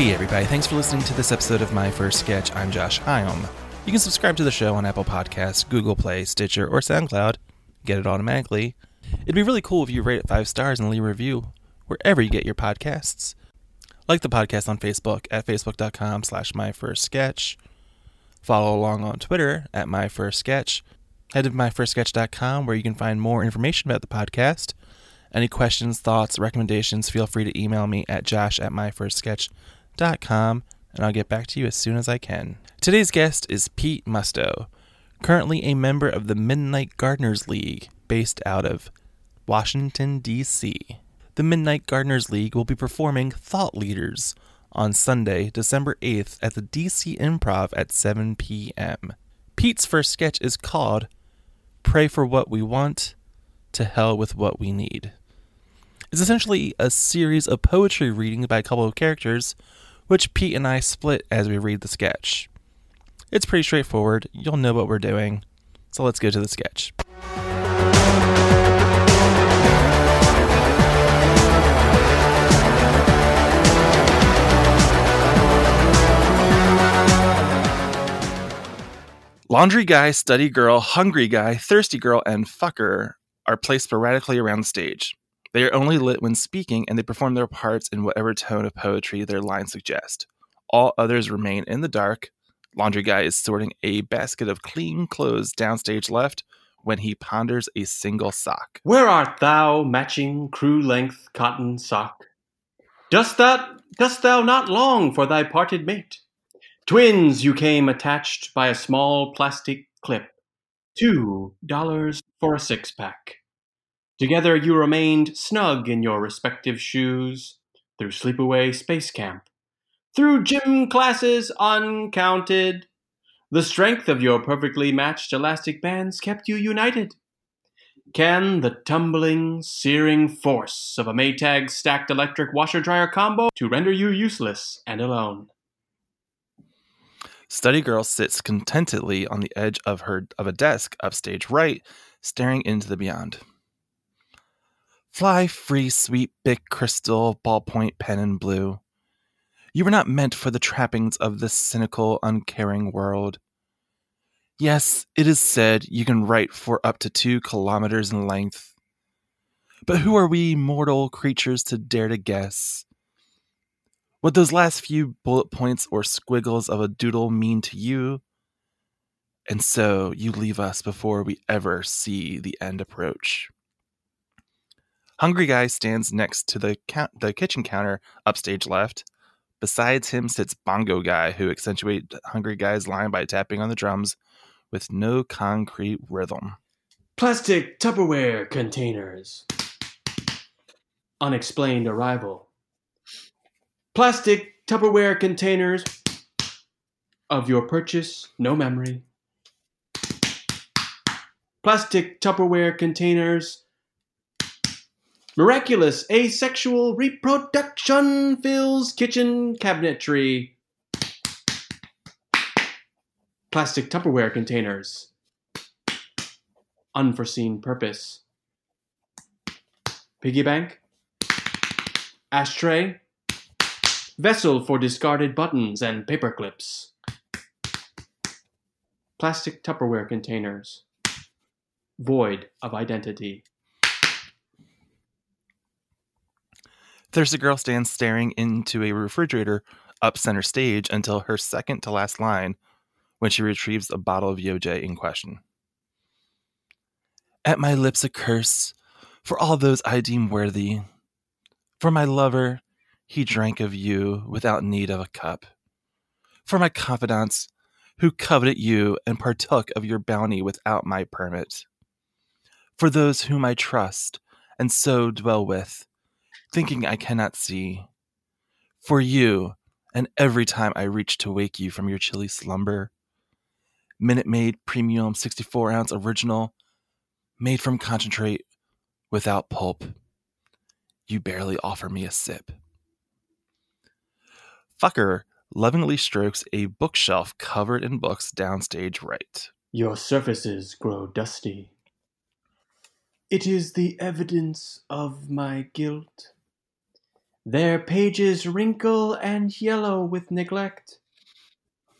Hey everybody, thanks for listening to this episode of My First Sketch. I'm Josh Hyam. You can subscribe to the show on Apple Podcasts, Google Play, Stitcher, or SoundCloud. Get it automatically. It'd be really cool if you rate it five stars and leave a review wherever you get your podcasts. Like the podcast on Facebook at facebook.com slash myfirstsketch. Follow along on Twitter at myfirstsketch. Head to myfirstsketch.com where you can find more information about the podcast. Any questions, thoughts, recommendations, feel free to email me at josh at myfirstsketch.com and I'll get back to you as soon as I can. Today's guest is Pete Musto, currently a member of the Midnight Gardeners League based out of Washington, D.C. The Midnight Gardeners League will be performing Thought Leaders on Sunday, December 8th at the DC Improv at 7 p.m. Pete's first sketch is called Pray for What We Want, to Hell with What We Need. It's essentially a series of poetry readings by a couple of characters, which Pete and I split as we read the sketch. It's pretty straightforward, you'll know what we're doing, so let's go to the sketch. Laundry guy, study girl, hungry guy, thirsty girl, and fucker are placed sporadically around the stage. They are only lit when speaking, and they perform their parts in whatever tone of poetry their lines suggest. All others remain in the dark. Laundry guy is sorting a basket of clean clothes downstage left when he ponders a single sock. Where art thou, matching crew length cotton sock? Dost thou, dost thou not long for thy parted mate? Twins you came attached by a small plastic clip. Two dollars for a six pack. Together you remained snug in your respective shoes through sleepaway space camp, through gym classes uncounted. The strength of your perfectly matched elastic bands kept you united. Can the tumbling, searing force of a Maytag stacked electric washer dryer combo to render you useless and alone? Study girl sits contentedly on the edge of her of a desk upstage right, staring into the beyond. Fly free, sweet Bic Cristal ballpoint pen and blue. You were not meant for the trappings of this cynical, uncaring world. Yes, it is said you can write for up to two kilometers in length. But who are we mortal creatures to dare to guess? What those last few bullet points or squiggles of a doodle mean to you? And so you leave us before we ever see the end approach. Hungry Guy stands next to the, count- the kitchen counter upstage left. Besides him sits Bongo Guy, who accentuates Hungry Guy's line by tapping on the drums with no concrete rhythm. Plastic Tupperware containers. Unexplained arrival. Plastic Tupperware containers of your purchase, no memory. Plastic Tupperware containers. Miraculous asexual reproduction fills kitchen cabinetry. Plastic Tupperware containers. Unforeseen purpose. Piggy bank. Ashtray. Vessel for discarded buttons and paper clips. Plastic Tupperware containers. Void of identity. Thirsty Girl stands staring into a refrigerator up center stage until her second to last line when she retrieves a bottle of Yoj in question. At my lips a curse for all those I deem worthy. For my lover, he drank of you without need of a cup. For my confidants, who coveted you and partook of your bounty without my permit. For those whom I trust and so dwell with, thinking I cannot see. For you, and every time I reach to wake you from your chilly slumber. Minute Maid Premium 64 ounce original, made from concentrate, without pulp. You barely offer me a sip. Fucker lovingly strokes a bookshelf covered in books downstage right. Your surfaces grow dusty. It is the evidence of my guilt. Their pages wrinkle and yellow with neglect.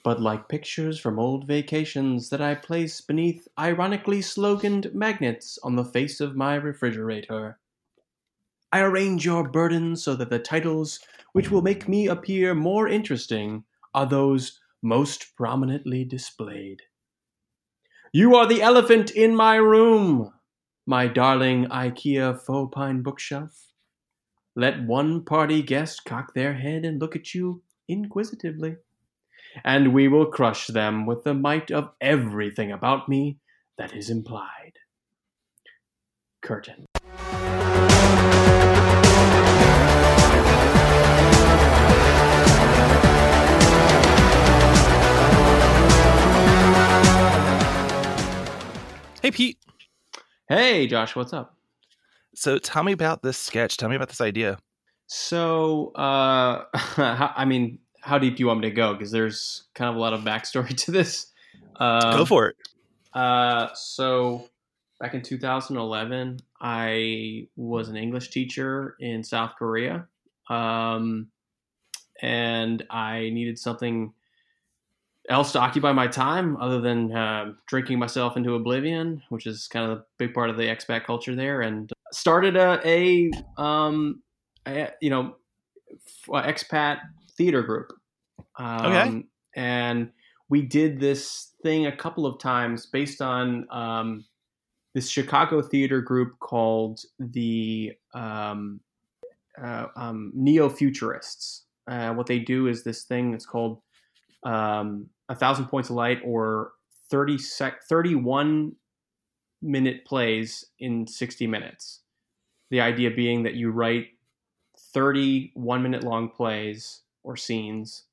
But like pictures from old vacations that I place beneath ironically sloganed magnets on the face of my refrigerator. I arrange your burdens so that the titles which will make me appear more interesting are those most prominently displayed. You are the elephant in my room, my darling IKEA faux pine bookshelf. Let one party guest cock their head and look at you inquisitively, and we will crush them with the might of everything about me that is implied. Curtain. Hey, Pete. Hey, Josh, what's up? So tell me about this sketch. Tell me about this idea. So, uh, I mean, how deep do you want me to go? Because there's kind of a lot of backstory to this. Um, Go for it. Uh, so, back in 2011, I was an English teacher in South Korea, um, and I needed something else to occupy my time other than uh, drinking myself into oblivion, which is kind of a big part of the expat culture there, and started a, a um, a, you know, f- expat theater group. Um, Okay. And we did this thing a couple of times based on um, this Chicago theater group called the um, uh, um, Neo Futurists. Uh, what they do is this thing that's called um, A Thousand Points of Light or 30 sec- 31 minute plays in 60 minutes. The idea being that you write 30 one minute long plays or scenes,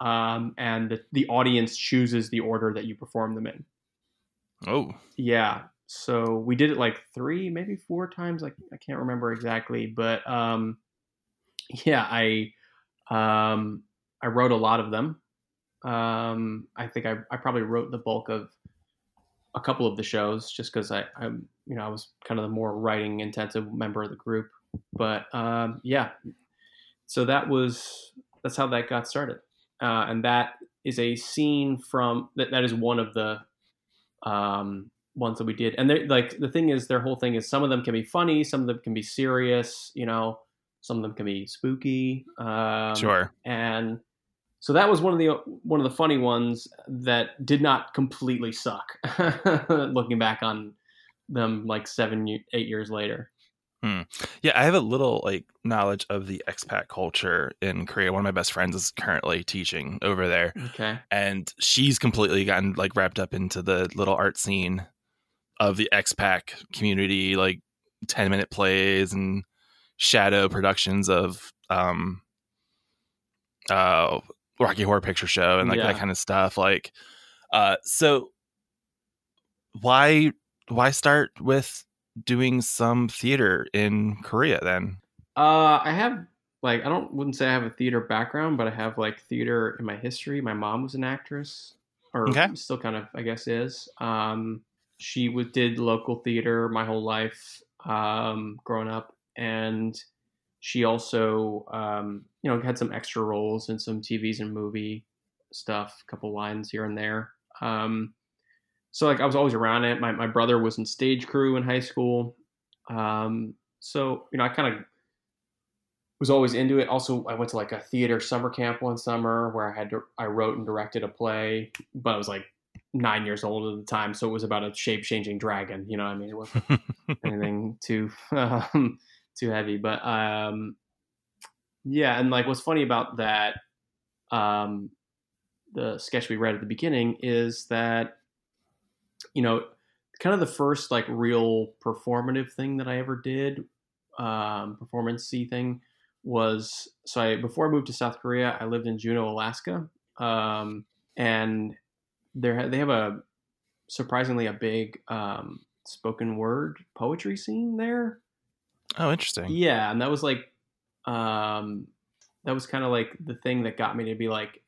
um, and the, the audience chooses the order that you perform them in. Oh, Yeah. So we did it like three, maybe four times. Like I can't remember exactly, but um, yeah, I um, I wrote a lot of them. Um, I think I, I probably wrote the bulk of a couple of the shows just because I I'm you know I was kind of the more writing intensive member of the group. But um, yeah, so that was that's how that got started, uh, and that is a scene from that that is one of the um, ones that we did. And they're like the thing is, their whole thing is some of them can be funny, some of them can be serious, you know, some of them can be spooky. Um, sure. And so that was one of the one of the funny ones that did not completely suck. looking back on them, like seven, eight years later. Yeah, I have a little like knowledge of the expat culture in Korea. One of my best friends is currently teaching over there, Okay. and she's completely gotten like wrapped up into the little art scene of the expat community, like ten minute plays and shadow productions of um uh Rocky Horror Picture Show and like Yeah. that kind of stuff. Like, uh, so why why start with doing some theater in Korea then? Uh, I have like I don't wouldn't say I have a theater background, but I have like theater in my history. My mom was an actress, or Okay. still kind of I guess is. Um, she was did local theater my whole life, um, growing up, and she also um, you know had some extra roles in some TVs and movie stuff, a couple lines here and there. Um, so like I was always around it. My my brother was in stage crew in high school. Um, so you know I kind of was always into it. Also, I went to like a theater summer camp one summer where I had to I wrote and directed a play, but I was like nine years old at the time, so it was about a shape changing dragon. You know, what I mean, it wasn't anything too um, too heavy, but um, yeah. And like, what's funny about that, um, the sketch we read at the beginning is that you know, kind of the first like real performative thing that I ever did, um, performance-y thing was so I before I moved to South Korea, I lived in Juneau, Alaska, um, and there they have a surprisingly a big um, spoken word poetry scene there. Oh, interesting. Yeah, and that was like, um, that was kind of like the thing that got me to be like,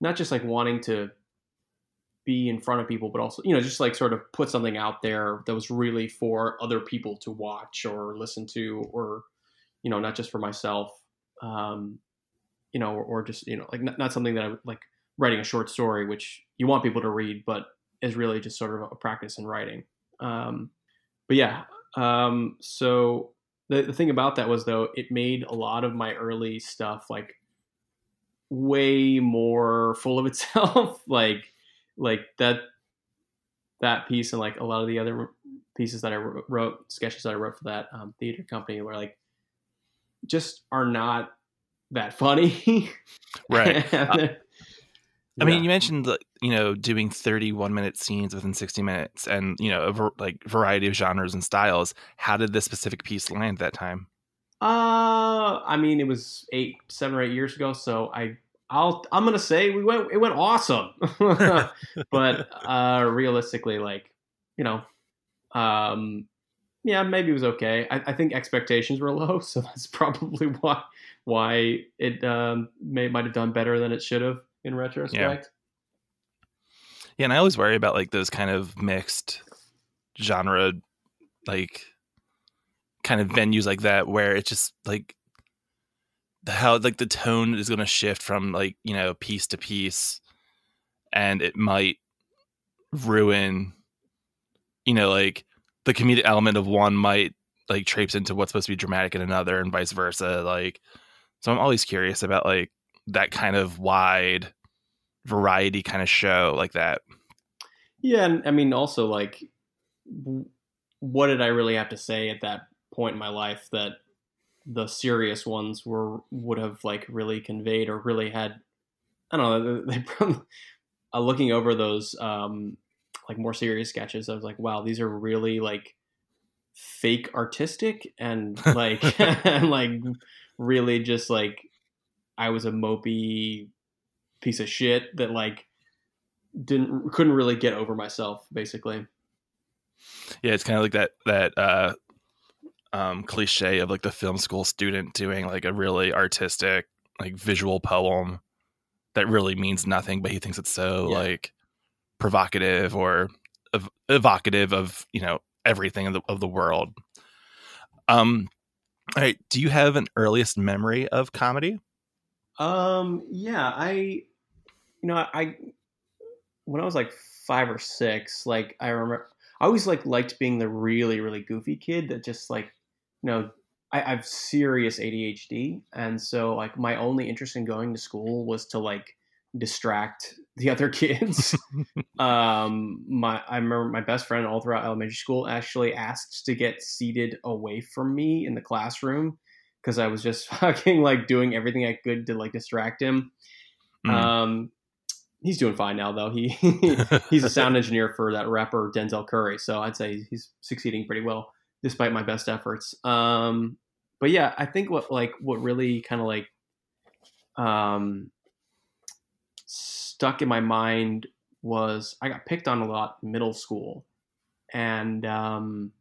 not just like wanting to be in front of people, but also you know just like sort of put something out there that was really for other people to watch or listen to, or you know not just for myself. um, you know, or, or just you know, like not, not something that I like writing a short story, which you want people to read, but is really just sort of a practice in writing. Um, but yeah, um, so the, the thing about that was though it made a lot of my early stuff like way more full of itself. Like like that that piece and like a lot of the other pieces that i wrote sketches that i wrote for that um, theater company were like just are not that funny. Right. Uh, I mean, you mentioned you know doing 31 minute scenes within 60 minutes, and you know a ver- like variety of genres and styles. How did this specific piece land that time? Uh, I mean, it was eight, seven or eight years ago, so I, I'll, I'm gonna say we went, it went awesome, but uh, realistically, like, you know, um, yeah, maybe it was okay. I, I think expectations were low, so that's probably why why it um, may might have done better than it should have in retrospect. Yeah. yeah, and I always worry about like those kind of mixed genre, like kind of venues like that, where it's just like how like the tone is going to shift from like you know piece to piece, and it might ruin, you know, like the comedic element of one might like traipse into what's supposed to be dramatic in another, and vice versa. Like, so I'm always curious about like that kind of wide variety kind of show like that. Yeah, and I mean also like what did I really have to say at that point in my life that the serious ones were would have like really conveyed or really had I don't know they, they uh, looking over those um like more serious sketches I was like wow these are really like fake artistic and like and like really just like I was a mopey piece of shit that like didn't couldn't really get over myself basically. Yeah, it's kind of like that that uh um cliche of like the film school student doing like a really artistic like visual poem that really means nothing but he thinks it's so yeah. like provocative or ev- evocative of, you know, everything of the of the world. Um all right, do you have an earliest memory of comedy? Um, yeah, I, you know, I, when I was like five or six, like I remember, I always like liked being the really, really goofy kid that just like, you know, I, I have serious ADHD, and so like my only interest in going to school was to like distract the other kids. um, my I remember my best friend all throughout elementary school actually asked to get seated away from me in the classroom because I was just fucking like doing everything I could to like distract him. Mm. Um, he's doing fine now though. He he's a sound engineer for that rapper Denzel Curry, so I'd say he's succeeding pretty well despite my best efforts. Um, but yeah, I think what like what really kind of like um, stuck in my mind was I got picked on a lot in middle school, and um,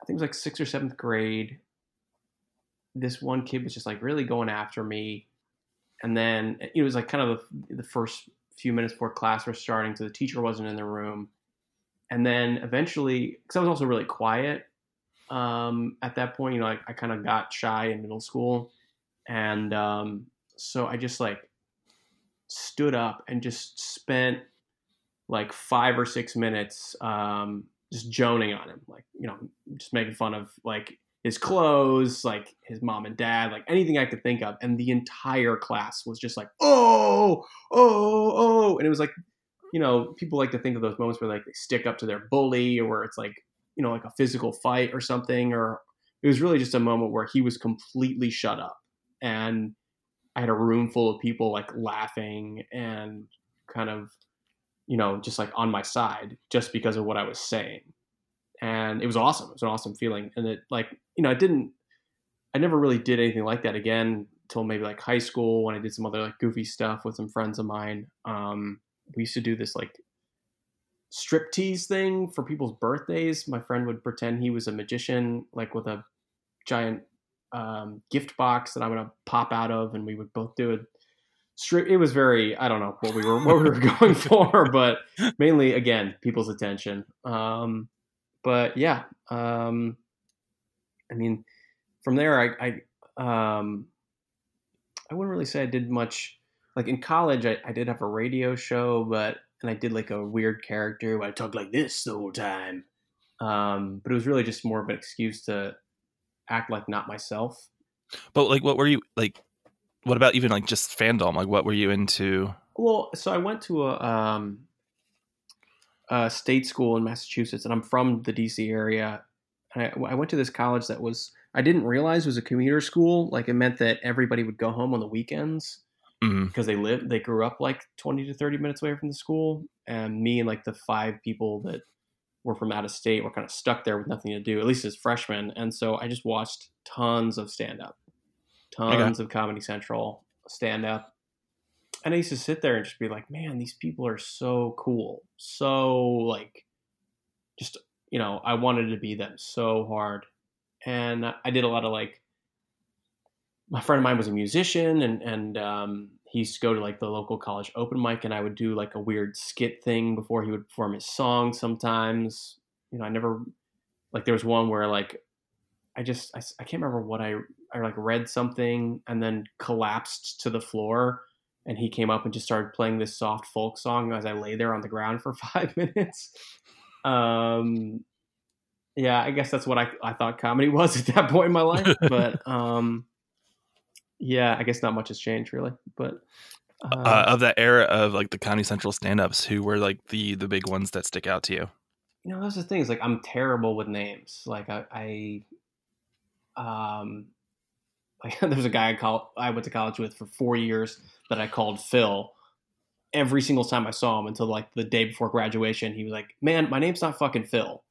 I think it was like sixth or seventh grade this one kid was just like really going after me. And then it was like kind of the, the first few minutes before class was starting, so the teacher wasn't in the room. And then eventually, because I was also really quiet um, at that point, you know, I, I kind of got shy in middle school. And um, so I just like stood up and just spent like five or six minutes um, just joning on him, like, you know, just making fun of like his clothes, like his mom and dad, like anything I could think of. And the entire class was just like, oh, oh, oh. And it was like, you know, people like to think of those moments where like they stick up to their bully or where it's like, you know, like a physical fight or something. Or it was really just a moment where he was completely shut up. And I had a room full of people like laughing and kind of, you know, just like on my side just because of what I was saying and it was awesome. It was an awesome feeling, and it like you know I didn't, I never really did anything like that again until maybe like high school when I did some other like goofy stuff with some friends of mine. Um, we used to do this like strip tease thing for people's birthdays. My friend would pretend he was a magician, like with a giant um, gift box that I would pop out of, and we would both do it. Strip. It was very. I don't know what we were what we were going for, but mainly again people's attention. Um, but yeah, um, I mean, from there, I, I um, I wouldn't really say I did much. Like in college, I, I did have a radio show, but and I did like a weird character where I talked like this the whole time. Um, but it was really just more of an excuse to act like not myself. But like, what were you like? What about even like just fandom? Like, what were you into? Well, so I went to a, um, a state school in Massachusetts, and I'm from the DC area. I, I went to this college that was I didn't realize was a commuter school. Like it meant that everybody would go home on the weekends Mhm. because they lived they grew up like 20 to 30 minutes away from the school and me and like the five people that were from out of state were kind of stuck there with nothing to do at least as freshmen and so i just watched tons of stand up tons of comedy central stand up and i used to sit there and just be like man these people are so cool so like just you know i wanted to be them so hard and i did a lot of like my friend of mine was a musician and and um, he used to go to like the local college open mic and I would do like a weird skit thing before he would perform his song sometimes. You know, I never like there was one where like I just I, I can't remember what I I like read something and then collapsed to the floor and he came up and just started playing this soft folk song as I lay there on the ground for five minutes. Um yeah, I guess that's what I, I thought comedy was at that point in my life. But um yeah, I guess not much has changed really. But uh, Uh, of that era of like the Comedy Central stand-ups, who were like the the big ones that stick out to you? you know, that's the thing. Is like I'm terrible with names. Like I, I um, like there's a guy I call I went to college with for four years that I called Phil. Every single time I saw him until like the day before graduation, he was like, "Man, my name's not fucking Phil."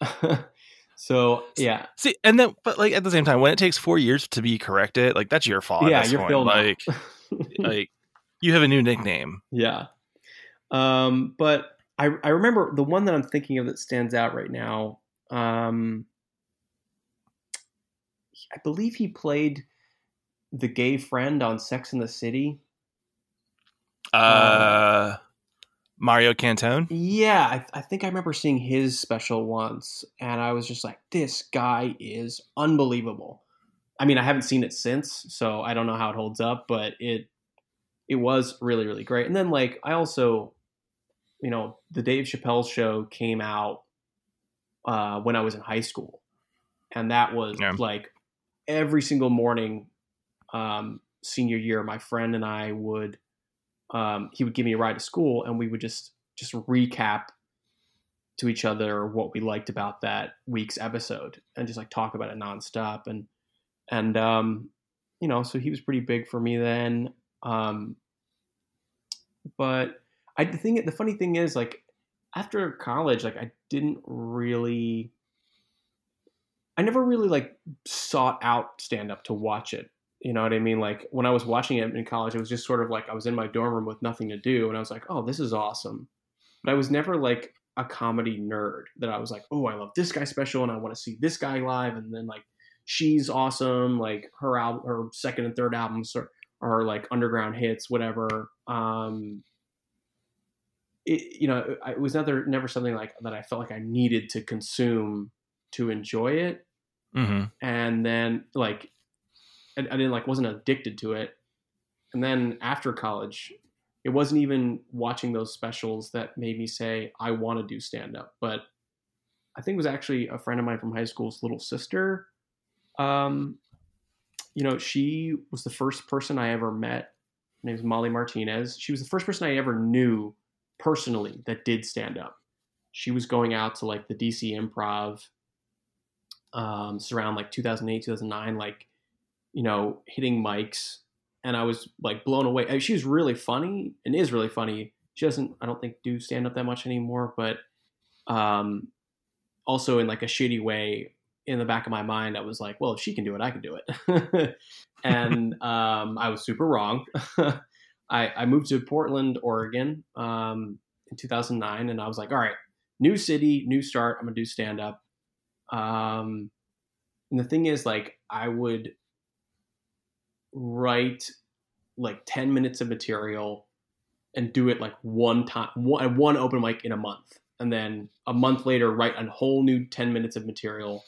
so yeah, See, and then but like at the same time, when it takes four years to be corrected, like that's your fault. yeah, you're. Phil. Like, like you have a new nickname. Yeah. Um, but I I remember the one that I'm thinking of that stands out right now. Um, I believe he played the gay friend on Sex in the City. Uh, Mario Cantone. Yeah, I, I think I remember seeing his special once, and I was just like, "This guy is unbelievable." I mean, I haven't seen it since, so I don't know how it holds up, but it it was really really great. And then like I also, you know, the Dave Chappelle show came out uh, when I was in high school, and that was Yeah. like every single morning, um, senior year, my friend and I would um, he would give me a ride to school and we would just just recap to each other what we liked about that week's episode and just like talk about it nonstop. And and um, you know so he was pretty big for me then. Um, but I the thing the funny thing is like after college like I didn't really I never really like sought out stand up to watch it you know what I mean? Like when I was watching it in college, it was just sort of like I was in my dorm room with nothing to do, and I was like, "Oh, this is awesome." But I was never like a comedy nerd that I was like, "Oh, I love this guy special, and I want to see this guy live." And then like, she's awesome. Like her album, her second and third albums are, are like underground hits, whatever. Um, it, you know, it was never never something like that. I felt like I needed to consume to enjoy it. Mm-hmm. and then like I, I didn't like wasn't addicted to it. And then after college it wasn't even watching those specials that made me say i want to do stand up but i think it was actually a friend of mine from high school's little sister. Um you know she was the first person i ever met. Her name was molly martinez. She was the first person i ever knew personally that did stand up she was going out to like the dc improv um, around like 2008, 2009, like, you know, hitting mics. And I was like blown away. I mean, She was really funny and is really funny. She doesn't, I don't think, do stand up that much anymore, but um, also in like a shitty way in the back of my mind, I was like, well, if she can do it, I can do it. and um, I was super wrong. I, I moved to Portland, Oregon um, in 2009, and I was like, all right, new city, new start. I'm going to do stand up. Um, and the thing is, like, I would write like 10 minutes of material and do it like one time, one, one open mic in a month. And then a month later, write a whole new 10 minutes of material.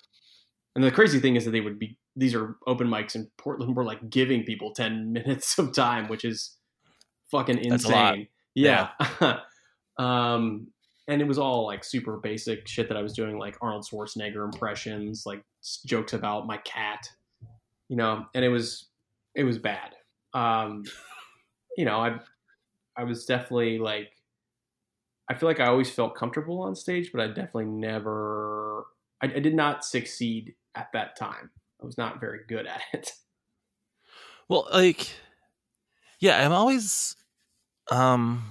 And the crazy thing is that they would be these are open mics in Portland. We're like giving people ten minutes of time, which is fucking That's a lot. insane. Yeah. um, and it was all like super basic shit that I was doing, like Arnold Schwarzenegger impressions, like jokes about my cat, you know, and it was it was bad. Um, you know, I I was definitely like I feel like I always felt comfortable on stage, but I definitely never I, I did not succeed at that time. I was not very good at it. Well, like, yeah, I'm always, um,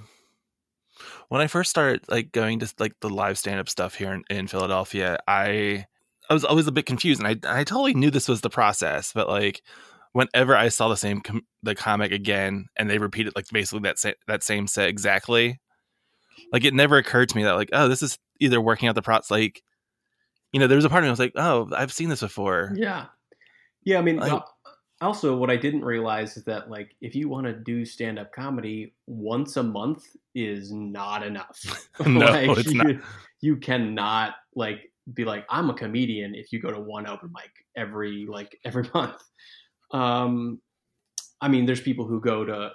when I first started like going to like the live stand up stuff here in, in Philadelphia, I, I was always a bit confused, and I, I totally knew this was the process, but like, whenever I saw the same com- the comic again, and they repeated like basically that sa- that same set exactly, like it never occurred to me that like, oh, this is either working out the prots like. You know, there was a part of me I was like, "Oh, I've seen this before." Yeah. Yeah, I mean, Like- uh, also what I didn't realize is that like if you want to do stand up comedy once a month is not enough. No, Like, it's you, not. You cannot like be like I'm a comedian if you go to one open mic every like every month. Um I mean, there's people who go to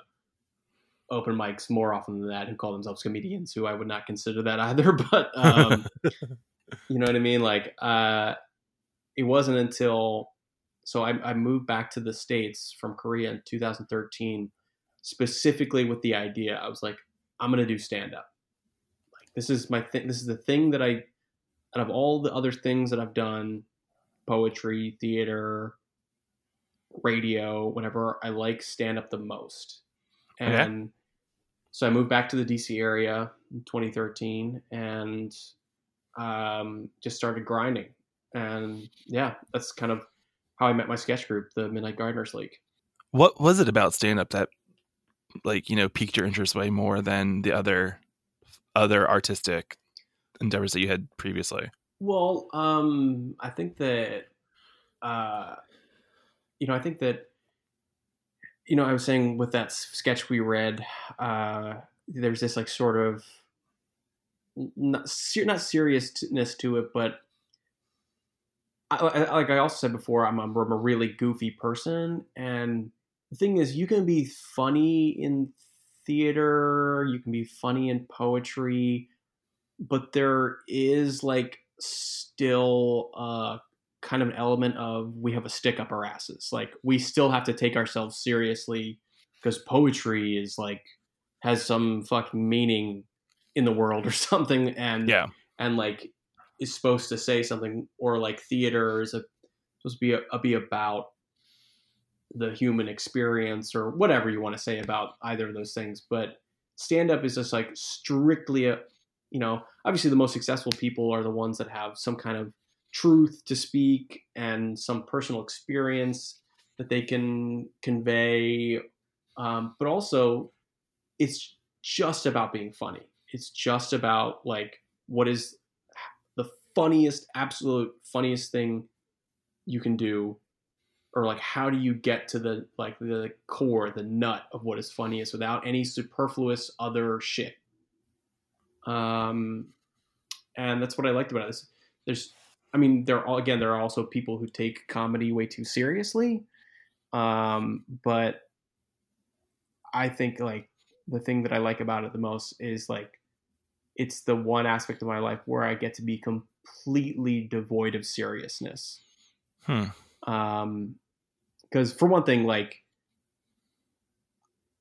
open mics more often than that who call themselves comedians who I would not consider that either, but um you know what I mean? Like, uh, it wasn't until so I, I moved back to the states from Korea in 2013, specifically with the idea I was like, I'm gonna do stand up. Like, this is my thing. This is the thing that I, out of all the other things that I've done, poetry, theater, radio, whatever, I like stand up the most. Okay. And so I moved back to the DC area in 2013 and um, just started grinding. And yeah, that's kind of how I met my sketch group, the Midnight Gardeners League. What was it about stand up that like, you know, piqued your interest way more than the other other artistic endeavors that you had previously? Well, um, I think that, uh, you know, I think that, you know, I was saying with that sketch we read, uh, there's this like sort of not, not seriousness to it, but I, I, like I also said before, I'm a, I'm a really goofy person, and the thing is, you can be funny in theater, you can be funny in poetry, but there is like still uh kind of an element of we have a stick up our asses like we still have to take ourselves seriously because poetry is like has some fucking meaning in the world or something and Yeah. and like is supposed to say something or like theater is a, supposed to be a, be about the human experience or whatever you want to say about either of those things but stand up is just like strictly a you know obviously the most successful people are the ones that have some kind of truth to speak and some personal experience that they can convey um, but also it's just about being funny. It's just about like what is funniest absolute funniest thing you can do? Or like how do you get to the like the core the nut of what is funniest without any superfluous other shit? Um and that's what i liked about this there's i mean there are again there are also people who take comedy way too seriously. Um but i think like the thing that i like about it the most is like it's the one aspect of my life where i get to be completely devoid of seriousness Hmm. um because for one thing like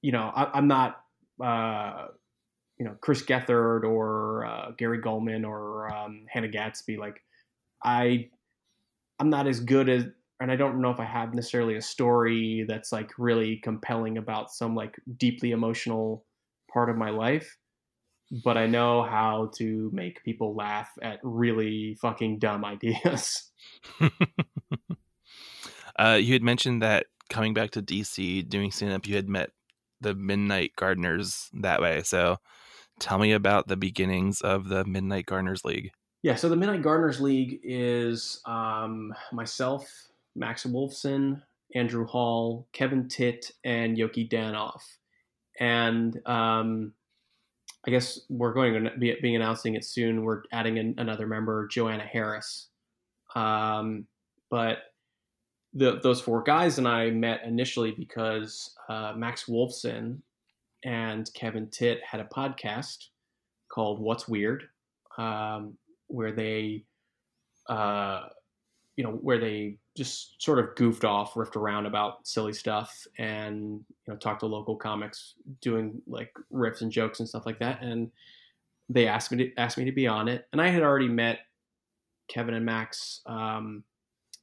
you know I, i'm not uh you know chris gethard or uh, gary gulman or um, hannah gadsby like i i'm not as good as and i don't know if i have necessarily a story that's like really compelling about some like deeply emotional part of my life but i know how to make people laugh at really fucking dumb ideas uh, you had mentioned that coming back to DC doing stand up, you had met the Midnight Gardeners that way. So tell me about the beginnings of the Midnight Gardeners League. Yeah, so the Midnight Gardeners League is um, myself, Max Wolfson, Andrew Hall, Kevin Titt, and Yoki Danoff. And um, I guess we're going to be being announcing it soon. We're adding an, another member, Joanna Harris. Um, but the, those four guys and I met initially because uh, Max Wolfson and Kevin Titt had a podcast called What's Weird, um, where they, uh, you know, where they just sort of goofed off, riffed around about silly stuff, and you know, talked to local comics, doing like riffs and jokes and stuff like that. And they asked me to asked me to be on it, and I had already met Kevin and Max, um,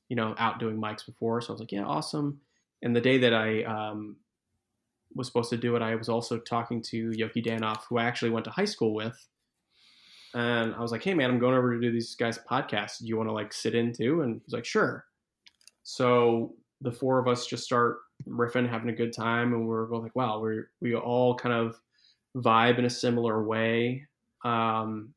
you know, out doing mics before, so I was like, yeah, awesome. And the day that I um, was supposed to do it, I was also talking to Yoki Danoff, who I actually went to high school with. And I was like, hey, man, I'm going over to do these guys' podcasts. Do you want to like sit in too? And he's like, sure. So the four of us just start riffing, having a good time. And we're both like, wow, we we all kind of vibe in a similar way. Um,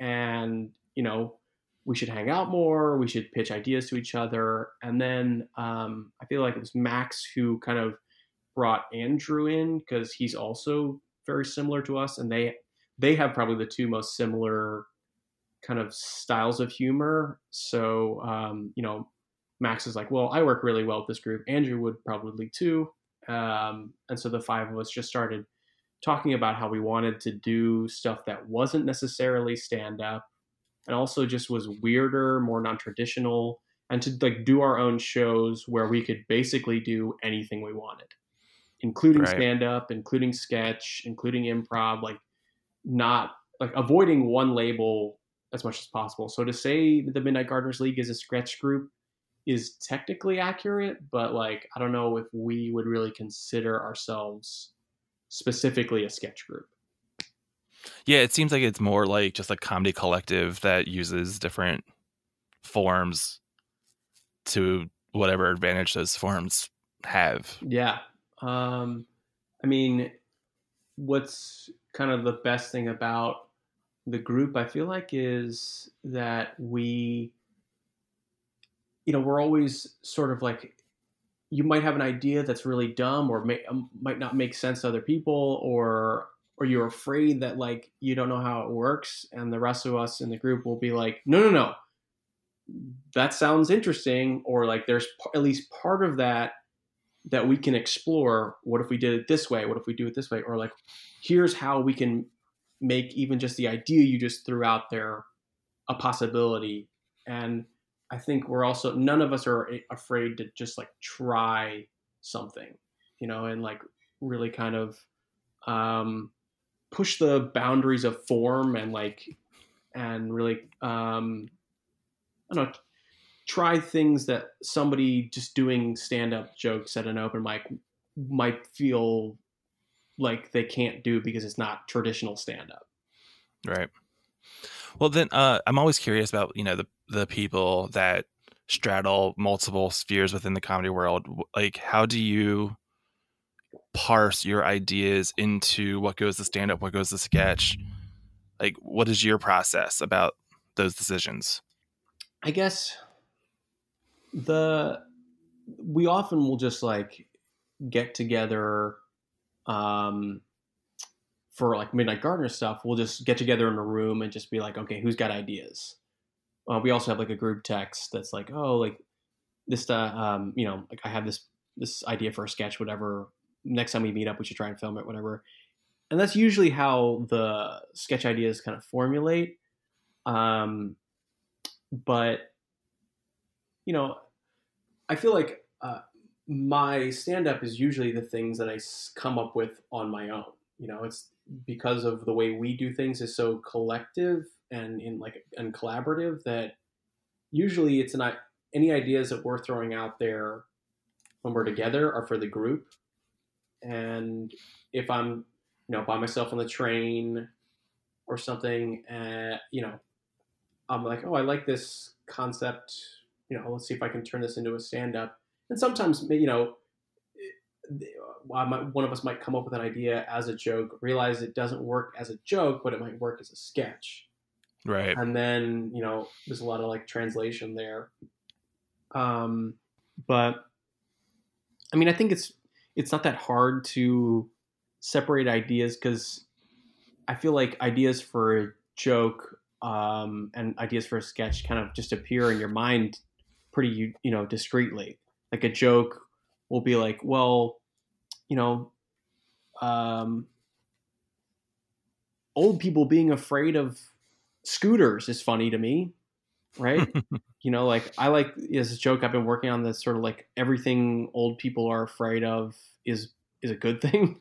and, you know, we should hang out more. We should pitch ideas to each other. And then um, I feel like it was Max who kind of brought Andrew in because he's also very similar to us, and they they have probably the two most similar kind of styles of humor. So um, you know, Max is like, well, I work really well with this group. Andrew would probably too. Um, and so the five of us just started talking about how we wanted to do stuff that wasn't necessarily stand up and also just was weirder, more non-traditional and to like do our own shows where we could basically do anything we wanted including right. stand up, including sketch, including improv, like not like avoiding one label as much as possible. So to say the Midnight Gardeners League is a sketch group is technically accurate, but like I don't know if we would really consider ourselves specifically a sketch group. Yeah, it seems like it's more like just a comedy collective that uses different forms to whatever advantage those forms have. Yeah, um, I mean, what's kind of the best thing about the group, I feel like, is that we, you know, we're always sort of like, you might have an idea that's really dumb or may, um, might not make sense to other people or or you're afraid that like you don't know how it works and the rest of us in the group will be like no no no. That sounds interesting or like there's p- at least part of that that we can explore what if we did it this way? What if we do it this way? Or like here's how we can make even just the idea you just threw out there a possibility. And i think we're also none of us are afraid to just like try something you know and like really kind of um, push the boundaries of form and like and really um, I don't know try things that somebody just doing stand up jokes at an open mic might feel like they can't do because it's not traditional stand up. Right. Well, then uh, I'm always curious about you know the the people that straddle multiple spheres within the comedy world. Like, how do you parse your ideas into what goes to stand up, what goes to sketch? Like, what is your process about those decisions? I guess the we often will just like get together um for like midnight gardener stuff we'll just get together in a room and just be like okay who's got ideas? Uh, we also have like a group text that's like oh like this uh, um you know like i have this this idea for a sketch whatever. Next time we meet up we should try and film it whatever. And that's usually how the sketch ideas kind of formulate. Um but you know I feel like uh, my stand up is usually the things that I come up with on my own. You know, it's because of the way we do things is so collective and in like and collaborative that usually it's not any ideas that we're throwing out there when we're together are for the group. And if I'm, you know, by myself on the train or something, uh, you know, I'm like, oh, I like this concept you know, let's see if I can turn this into a stand up. And sometimes, you know, one of us might come up with an idea as a joke, realize it doesn't work as a joke, but it might work as a sketch. Right. And then, you know, there's a lot of like translation there. Um, but I mean, I think it's it's not that hard to separate ideas because I feel like ideas for a joke um, and ideas for a sketch kind of just appear in your mind pretty you know discreetly. Like a joke will be like, well, you know, um, old people being afraid of scooters is funny to me, right? you know, like I like as a joke. I've been working on this sort of like everything old people are afraid of is is a good thing.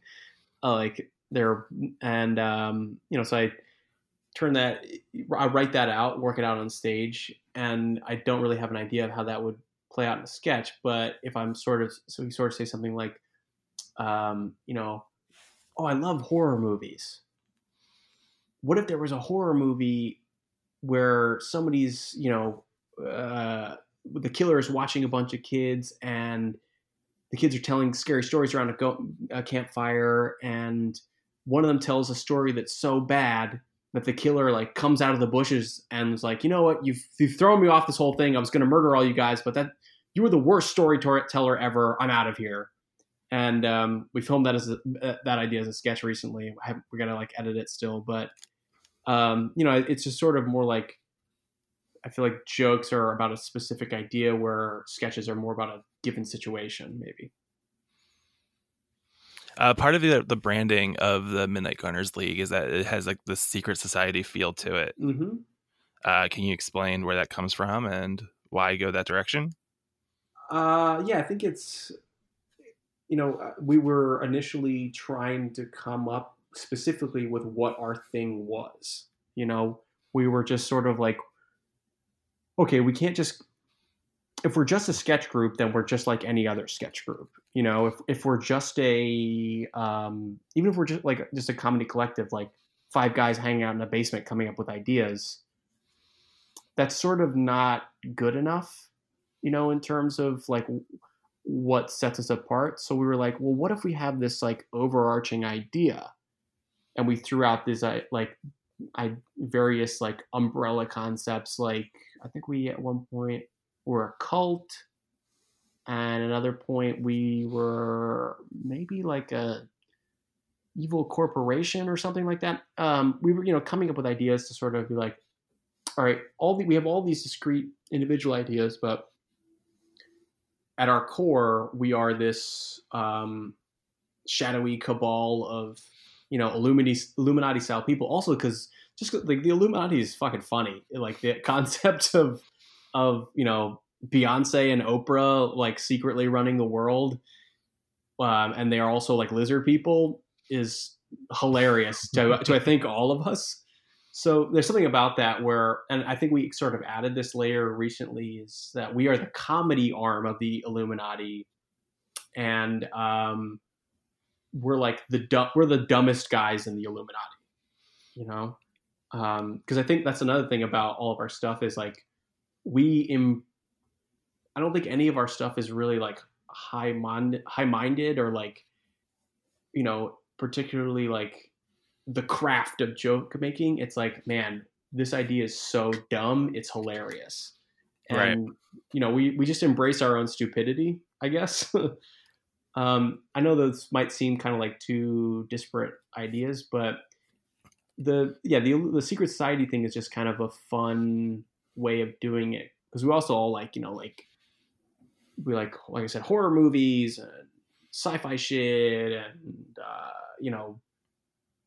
Uh, like they're and um, you know, so I turn that, I write that out, work it out on stage, and I don't really have an idea of how that would play out in a sketch. But if I'm sort of so we sort of say something like, um, you know, oh, I love horror movies. What if there was a horror movie where somebody's, you know, uh, the killer is watching a bunch of kids and the kids are telling scary stories around a, go- a campfire and one of them tells a story that's so bad that the killer like comes out of the bushes and is like, you know what, you've, you've thrown me off this whole thing. I was going to murder all you guys, but that you were the worst storyteller ever. I'm out of here. And um, we filmed that as a, uh, that idea as a sketch recently. We got to like edit it still, but um, you know, it's just sort of more like I feel like jokes are about a specific idea, where sketches are more about a given situation, maybe. Uh, part of the, the branding of the Midnight Gardeners League is that it has like the secret society feel to it. Mm-hmm. Uh, can you explain where that comes from and why go that direction? Uh, yeah, I think it's you know uh, we were initially trying to come up specifically with what our thing was. You know, we were just sort of like, okay, we can't just if we're just a sketch group, then we're just like any other sketch group. You know, if if we're just a um, even if we're just like just a comedy collective, like five guys hanging out in a basement coming up with ideas, that's sort of not good enough. You know, in terms of like what sets us apart. So we were like, well, what if we have this like overarching idea, and we threw out uh, like I various like umbrella concepts. Like I think we at one point were a cult. And another point, we were maybe like a evil corporation or something like that. Um, we were, you know, coming up with ideas to sort of be like, all right, all the, we have all these discrete individual ideas, but at our core, we are this um, shadowy cabal of, you know, Illuminati Illuminati style people. Also, because just like the Illuminati is fucking funny. Like the concept of of you know Beyonce and Oprah like secretly running the world, um, and they are also like lizard people is hilarious to to I think all of us. So there's something about that where, and I think we sort of added this layer recently is that we are the comedy arm of the Illuminati, and um, we're like the du- we're the dumbest guys in the Illuminati, you know, because um, I think that's another thing about all of our stuff is like we Im- I don't think any of our stuff is really like high mind high minded or like you know particularly like the craft of joke making. It's like man this idea is so dumb it's hilarious. And right. you know we we just embrace our own stupidity i guess. Um i know those might seem kind of like two disparate ideas but the yeah the the secret society thing is just kind of a fun way of doing it. Because we also all like you know like we like like I said horror movies and sci-fi shit and uh, you know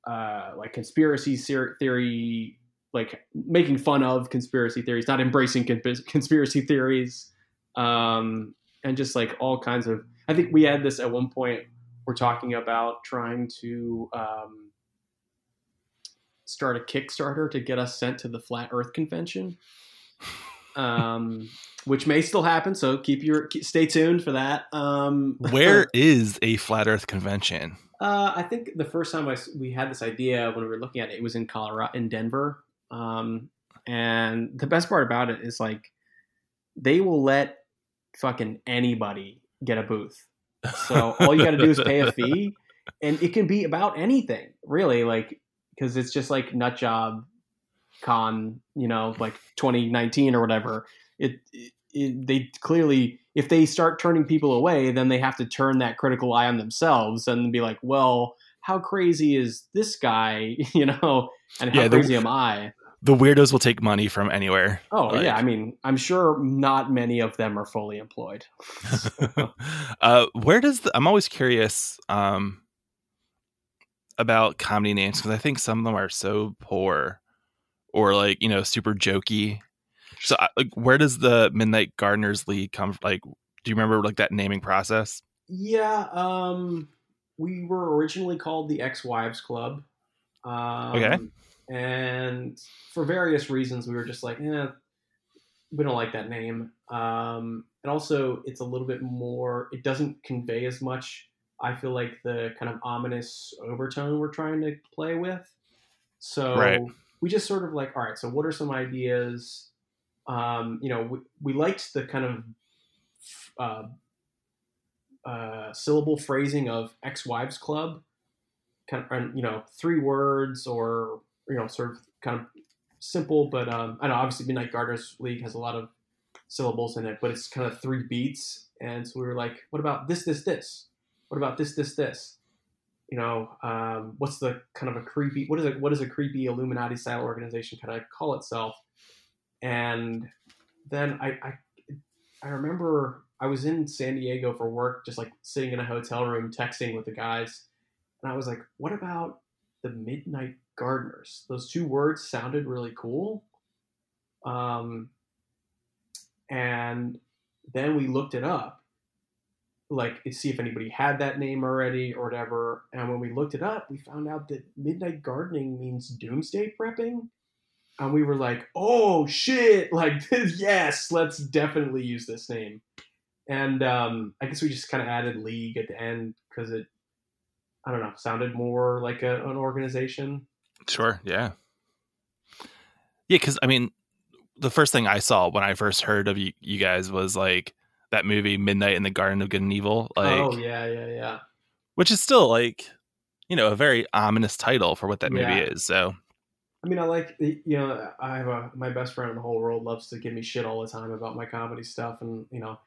uh, like conspiracy theory like making fun of conspiracy theories not embracing conspiracy theories. Um, and just like all kinds of I think we had this at one point we're talking about trying to um, start a Kickstarter to get us sent to the Flat Earth Convention um, which may still happen. So keep your stay tuned for that. Um, Where is a flat Earth convention? Uh, I think the first time I, we had this idea when we were looking at it, it was in Colorado, in Denver. Um, and the best part about it is like they will let fucking anybody get a booth. So all you got to do is pay a fee, and it can be about anything, really. Like because it's just like nut job con, you know, like 2019 or whatever, it, it, they clearly if they start turning people away, then they have to turn that critical eye on themselves and be like, well, how crazy is this guy, you know, and how yeah, crazy the, am I? the weirdos will take money from anywhere. Oh Like- yeah, I mean, I'm sure not many of them are fully employed. uh, where does the, I'm always curious um, about comedy names because I think some of them are so poor or like you know super jokey. So like, where does the Midnight Gardeners League come? from? Like, do you remember like that naming process? Yeah, um, we were originally called the Ex-Wives Club. Um, Okay. And for various reasons, we were just like, eh, we don't like that name. Um, and also, it's a little bit more. It doesn't convey as much. I feel like the kind of ominous overtone we're trying to play with. So Right. We just sort of like, all right. So what are some ideas? Um, you know, we, we liked the kind of uh, uh, syllable phrasing of ex-wives club kind of you know three words or you know sort of kind of simple but um, i know obviously midnight gardeners league has a lot of syllables in it but it's kind of three beats and so we were like what about this this this what about this this this you know um, what's the kind of a creepy what is it what is a creepy illuminati style organization kind of call itself and then I, I I remember I was in San Diego for work, just like sitting in a hotel room texting with the guys, and I was like, "What about the Midnight Gardeners?" Those two words sounded really cool. Um, and then we looked it up, like see if anybody had that name already or whatever. And when we looked it up, we found out that Midnight Gardening means doomsday prepping and we were like, "Oh shit! Like, yes, let's definitely use this name." And um, I guess we just kind of added league at the end because it, I don't know, sounded more like a, an organization. Sure. Yeah. Yeah, because I mean, the first thing I saw when I first heard of you, you guys was like that movie Midnight in the Garden of Good and Evil, like, oh yeah, yeah, yeah. which is still like, you know, a very ominous title for what that movie Yeah. is. So I mean, I like you know, I have a my best friend in the whole world loves to give me shit all the time about my comedy stuff, and you know,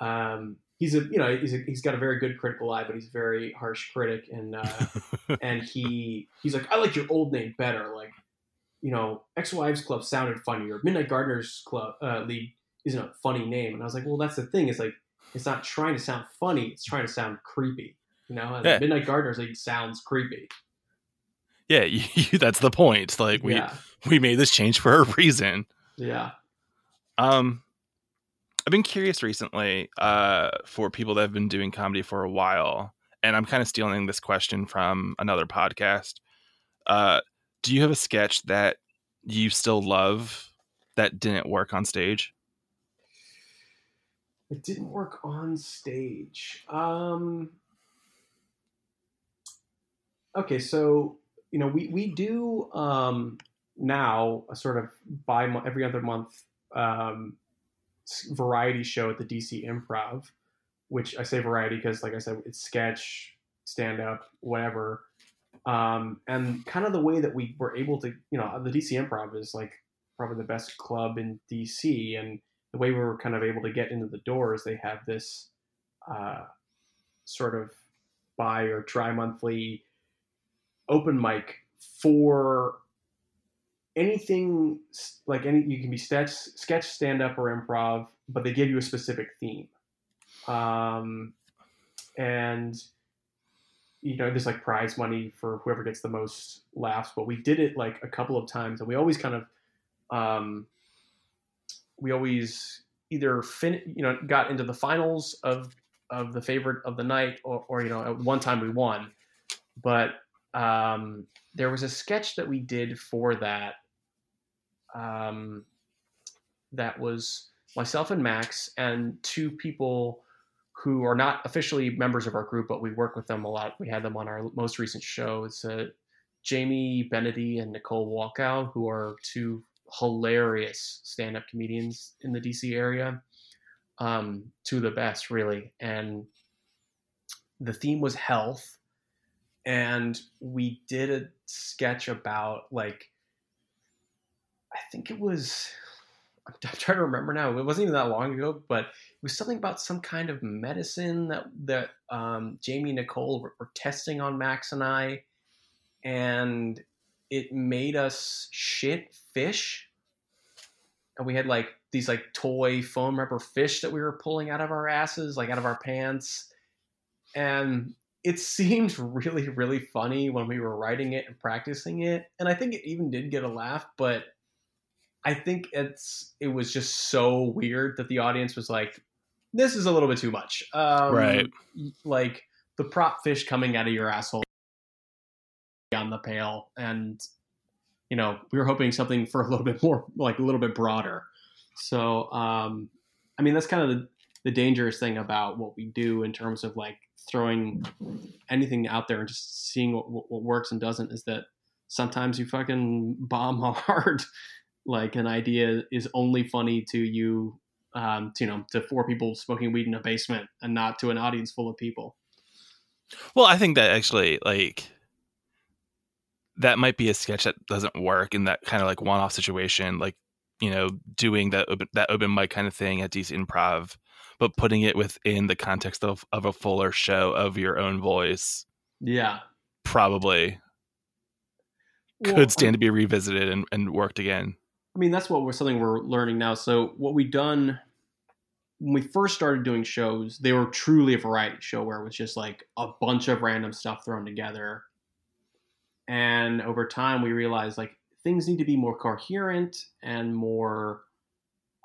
um, he's a you know he's a, he's got a very good critical eye, but he's a very harsh critic, and uh, and he he's like, I like your old name better. Like, you know, Ex Wives Club sounded funnier. Midnight Gardeners Club uh, League isn't a funny name, and I was like, well, that's the thing. It's like it's not trying to sound funny; it's trying to sound creepy. You know, Yeah. Midnight Gardeners like sounds creepy. yeah, you, that's the point. Like we yeah, we made this change for a reason. yeah. Um, I've been curious recently uh, for people that have been doing comedy for a while, and I'm kind of stealing this question from another podcast. Uh, do you have a sketch that you still love that didn't work on stage? It didn't work on stage. Um, okay, so you know we we do um, now a sort of by every other month um, variety show at the DC Improv, which I say variety because, like I said, it's sketch, stand up, whatever. Um, and kind of the way that we were able to, you know, the DC Improv is like probably the best club in DC, and the way we were kind of able to get into the door is they have this uh, sort of bi or tri monthly open mic for anything like any you can be sketch sketch stand up or improv but they give you a specific theme. Um, and you know there's like prize money for whoever gets the most laughs but we did it like a couple of times and we always kind of um, we always either fin you know got into the finals of of the favorite of the night or, or you know at one time we won. But um, there was a sketch that we did for that um, that was myself and max and two people who are not officially members of our group but we work with them a lot. We had them on our most recent show. It's uh, jamie benedy and nicole walkow who are two hilarious stand-up comedians in the dc area. Um, two of the best really. And the theme was health. And we did a sketch about like i think it was i'm I'm trying to remember now. It wasn't even that long ago but it was something about some kind of medicine that that um, jamie and nicole were, were testing on max and i. And it made us shit fish, and we had like these like toy foam rubber fish that we were pulling out of our asses, like out of our pants, and it seemed really really funny when we were writing it and practicing it, and I think it even did get a laugh, but. I think it's it was just so weird that the audience was like, "This is a little bit too much." Um, Right. Like the prop fish coming out of your asshole the pail and you know we were hoping something for a little bit more like a little bit broader. So um i mean that's kind of the, the dangerous thing about what we do in terms of like throwing anything out there and just seeing what, what, what works and doesn't is that sometimes you fucking bomb hard. Like an idea is only funny to you um to, you know to four people smoking weed in a basement and not to an audience full of people. Well, I think that actually like that might be a sketch that doesn't work in that kind of like one-off situation, like you know, doing that open, that open mic kind of thing at DC Improv, but putting it within the context of of a fuller show of your own voice yeah probably Well, could stand to um be revisited and, and worked again. I mean, that's what we're something we're learning now. So what we done when we first started doing shows, they were truly a variety show where it was just like a bunch of random stuff thrown together. And over time, we realized like things need to be more coherent and more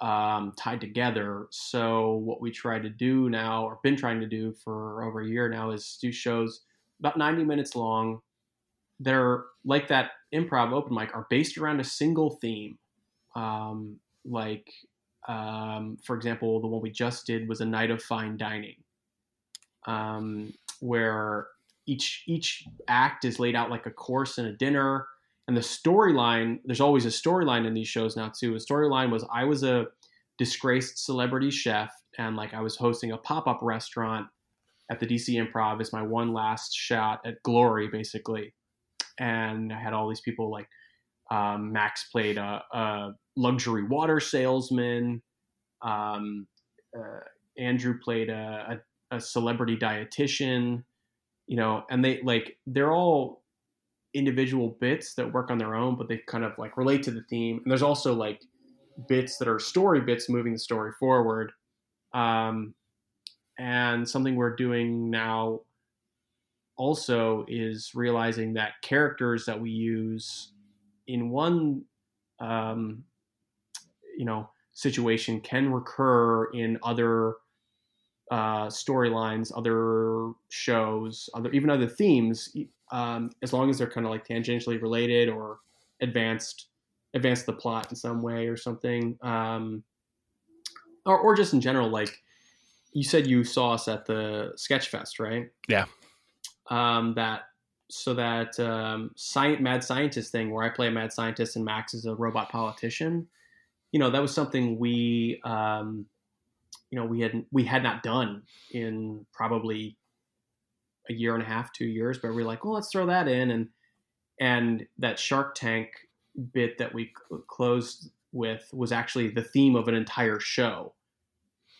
um, tied together. So what we try to do now, or been trying to do for over a year now, is do shows about 90 minutes long. They're like that improv open mic are based around a single theme. Um, like, um, for example, the one we just did was a night of fine dining, um, where each each act is laid out like a course and a dinner, and the storyline. There's always a storyline in these shows now too. A storyline was I was a disgraced celebrity chef, and like I was hosting a pop up restaurant at the DC Improv as my one last shot at glory, basically. And I had all these people like um, Max played a, a, luxury water salesman. Um, uh, Andrew played a, a, a, celebrity dietitian. You know, and they like they're all individual bits that work on their own, but they kind of like relate to the theme. And there's also like bits that are story bits moving the story forward. Um, and something we're doing now also is realizing that characters that we use in one um, you know situation can recur in other uh, storylines other shows other even other themes um, as long as they're kind of like tangentially related or advanced advance the plot in some way or something um, or, or just in general like you said you saw us at the Sketch Fest, right? Yeah. Um, that so that um, science, mad scientist thing where I play a mad scientist and Max is a robot politician. You know, that was something we, um, you know, we had we had not done in probably a year and a half, two years. But we are like, well, let's throw that in, and and that Shark Tank bit that we cl- closed with was actually the theme of an entire show.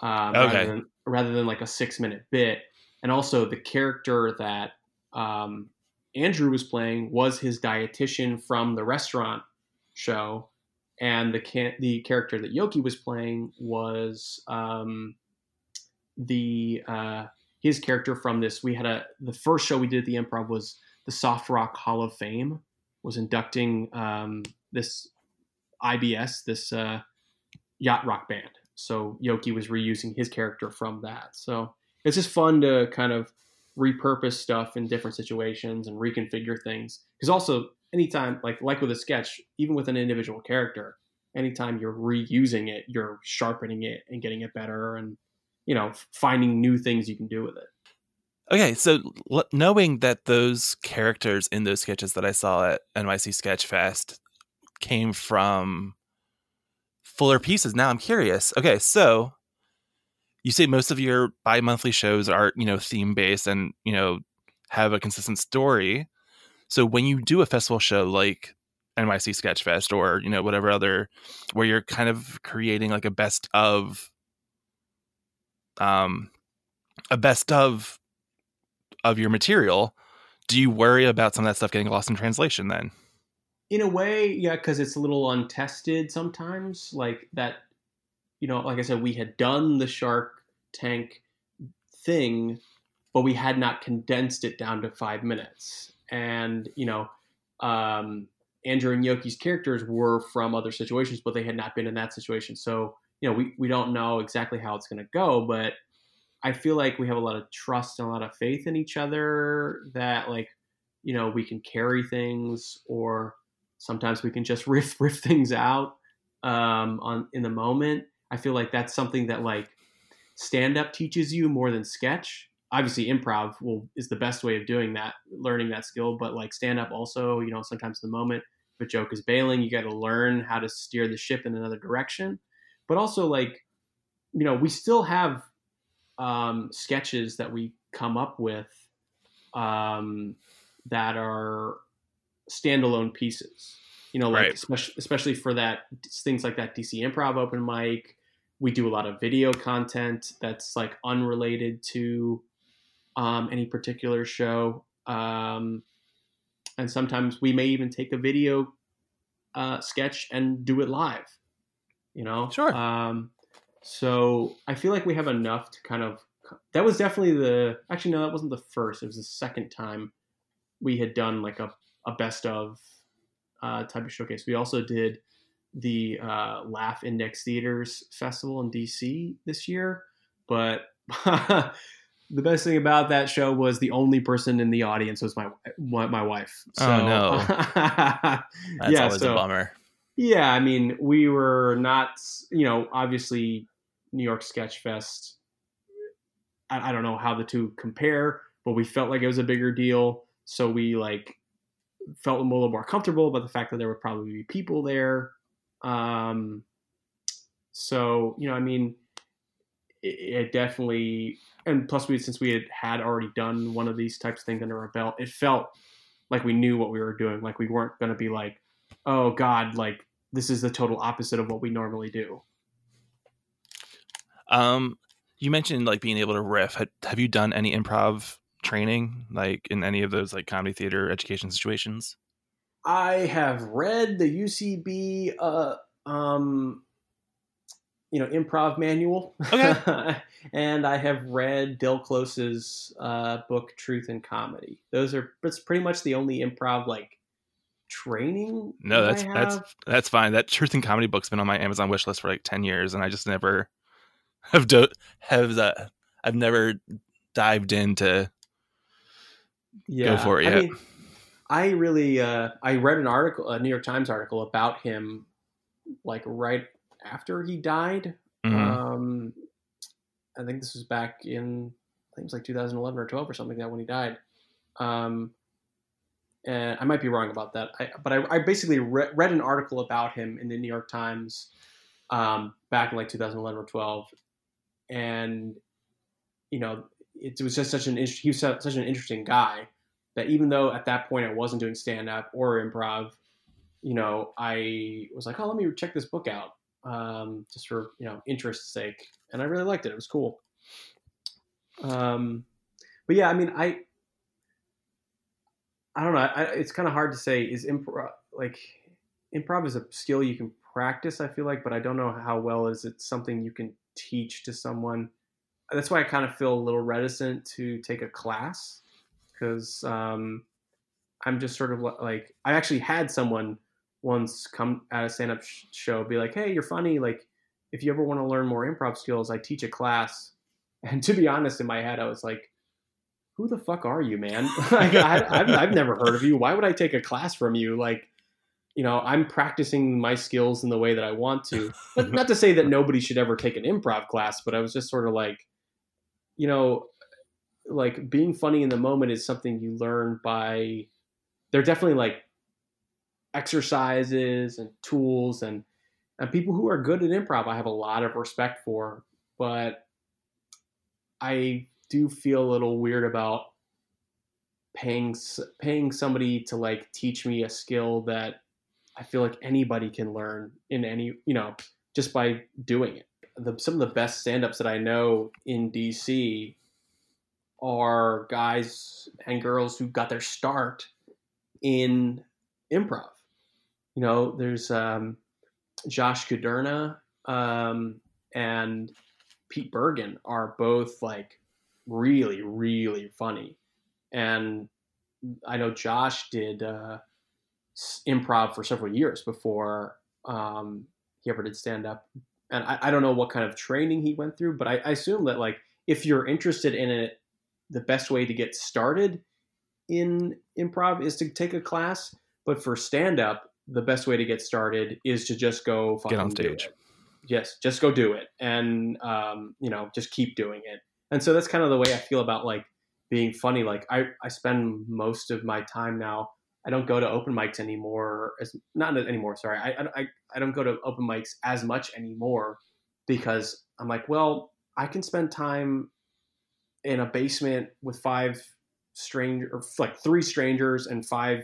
Um, Okay. rather, than, rather than like a six minute bit. And also, the character that um, Andrew was playing was his dietitian from the restaurant show, and the the character that Yoki was playing was um, the uh, his character from this. We had a the first show we did at the Improv was the Soft Rock Hall of Fame was inducting um, this IBS this uh, yacht rock band. So Yoki was reusing his character from that. So it's just fun to kind of repurpose stuff in different situations and reconfigure things. Because also, anytime, like like with a sketch, even with an individual character, anytime you're reusing it, you're sharpening it and getting it better, and you know, finding new things you can do with it. Okay, so l- knowing that those characters in those sketches that I saw at NYC Sketchfest came from fuller pieces, now I'm curious. Okay, so you say most of your bi-monthly shows are, you know, theme based and, you know, have a consistent story. So when you do a festival show like NYC Sketchfest or, you know, whatever other where you're kind of creating like a best of um a best of of your material, do you worry about some of that stuff getting lost in translation then? in a way, yeah, because it's a little untested sometimes. Like that, you know, like I said, we had done the Shark Tank thing, but we had not condensed it down to five minutes. And you know, um, Andrew and Yoki's characters were from other situations, but they had not been in that situation. So you know, we we don't know exactly how it's going to go, but I feel like we have a lot of trust and a lot of faith in each other that like you know we can carry things or sometimes we can just riff riff things out um, on in the moment. I feel like that's something that like stand up teaches you more than sketch. Obviously, improv will is the best way of doing that, learning that skill. But like stand up, also, you know, sometimes the moment if a joke is bailing, you got to learn how to steer the ship in another direction. But also, like, you know, we still have um, sketches that we come up with um, that are standalone pieces. You know, like Right. especially, especially for that things like that DC Improv open mic. We do a lot of video content that's like unrelated to um, any particular show, um, and sometimes we may even take a video uh, sketch and do it live. You know, Sure. Um, so I feel like we have enough to kind of. That was definitely the. Actually, no, that wasn't the first. It was the second time we had done like a, a best of uh, type of showcase. We also did the uh, Laugh Index Theaters Festival in DC this year, but the best thing about that show was the only person in the audience was my my, wife. Oh, no. That's That's always a bummer. yeah, I mean, we were not, you know, obviously New York Sketch Fest. I, I don't know how the two compare, but we felt like it was a bigger deal. So we like felt a little more comfortable about the fact that there would probably be people there. Um, so, you know, I mean, it, it definitely, and plus we, since we had, had already done one of these types of things under our belt, it felt like we knew what we were doing. Like we weren't going to be like, oh God, like this is the total opposite of what we normally do. Um, you mentioned like being able to riff. Have, have you done any improv training, like in any of those like comedy theater education situations? I have read the UCB, uh, um, you know, improv manual. Okay. and I have read Del Close's uh, book, Truth in Comedy. Those are, that's pretty much the only improv like training. No, that's I that's that's fine. That Truth in Comedy book's been on my Amazon wish list for like ten years, and I just never have do have uh, I've never dived into. yeah. go for it I mean, I really, uh, I read an article, a New York Times article about him, like right after he died. Mhm. Um, I think this was back in, I think it was like 2011 or 12 or something like that when he died. Um, and I might be wrong about that. I, but I, I basically re- read an article about him in the New York Times um, back in like 2011 or 12, and you know, it, was just such an he was such an interesting guy that even though at that point I wasn't doing stand up or improv, you know, I was like, oh, let me check this book out um, just for you know interest's sake, and I really liked it. It was cool. Um, but yeah, I mean, I I don't know. I, it's kind of hard to say. Is improv like improv is a skill you can practice? I feel like, but I don't know how well is it something you can teach to someone. That's why I kind of feel a little reticent to take a class because um, I'm just sort of like I actually had someone once come at a stand-up sh- show be like, "Hey, you're funny. Like, if you ever want to learn more improv skills, I teach a class." And to be honest, in my head, I was like, "Who the fuck are you, man? like, I, I've, I've never heard of you. Why would I take a class from you? Like, you know, I'm practicing my skills in the way that I want to. But not to say that nobody should ever take an improv class, but I was just sort of like, you know, like being funny in the moment is something you learn by. They're definitely like exercises and tools and and people who are good at improv I have a lot of respect for, but I do feel a little weird about paying paying somebody to like teach me a skill that I feel like anybody can learn in any, you know, just by doing it. The, some of the best stand-ups that I know in DC are guys and girls who got their start in improv you know, there's um, Josh Kuderna um, and Pete Bergen are both like really, really funny. And I know Josh did uh, improv for several years before um, he ever did stand up. And I, I, don't know what kind of training he went through, but I, I assume that like if you're interested in it, the best way to get started in improv is to take a class. But for stand up, the best way to get started is to just go get on stage. Yes, just go do it, and um, you know, just keep doing it. And so that's kind of the way I feel about like being funny. Like I, I spend most of my time now. I don't go to open mics anymore. As not anymore. Sorry, I, I, I don't go to open mics as much anymore because I'm like, well, I can spend time in a basement with five stranger or like three strangers and five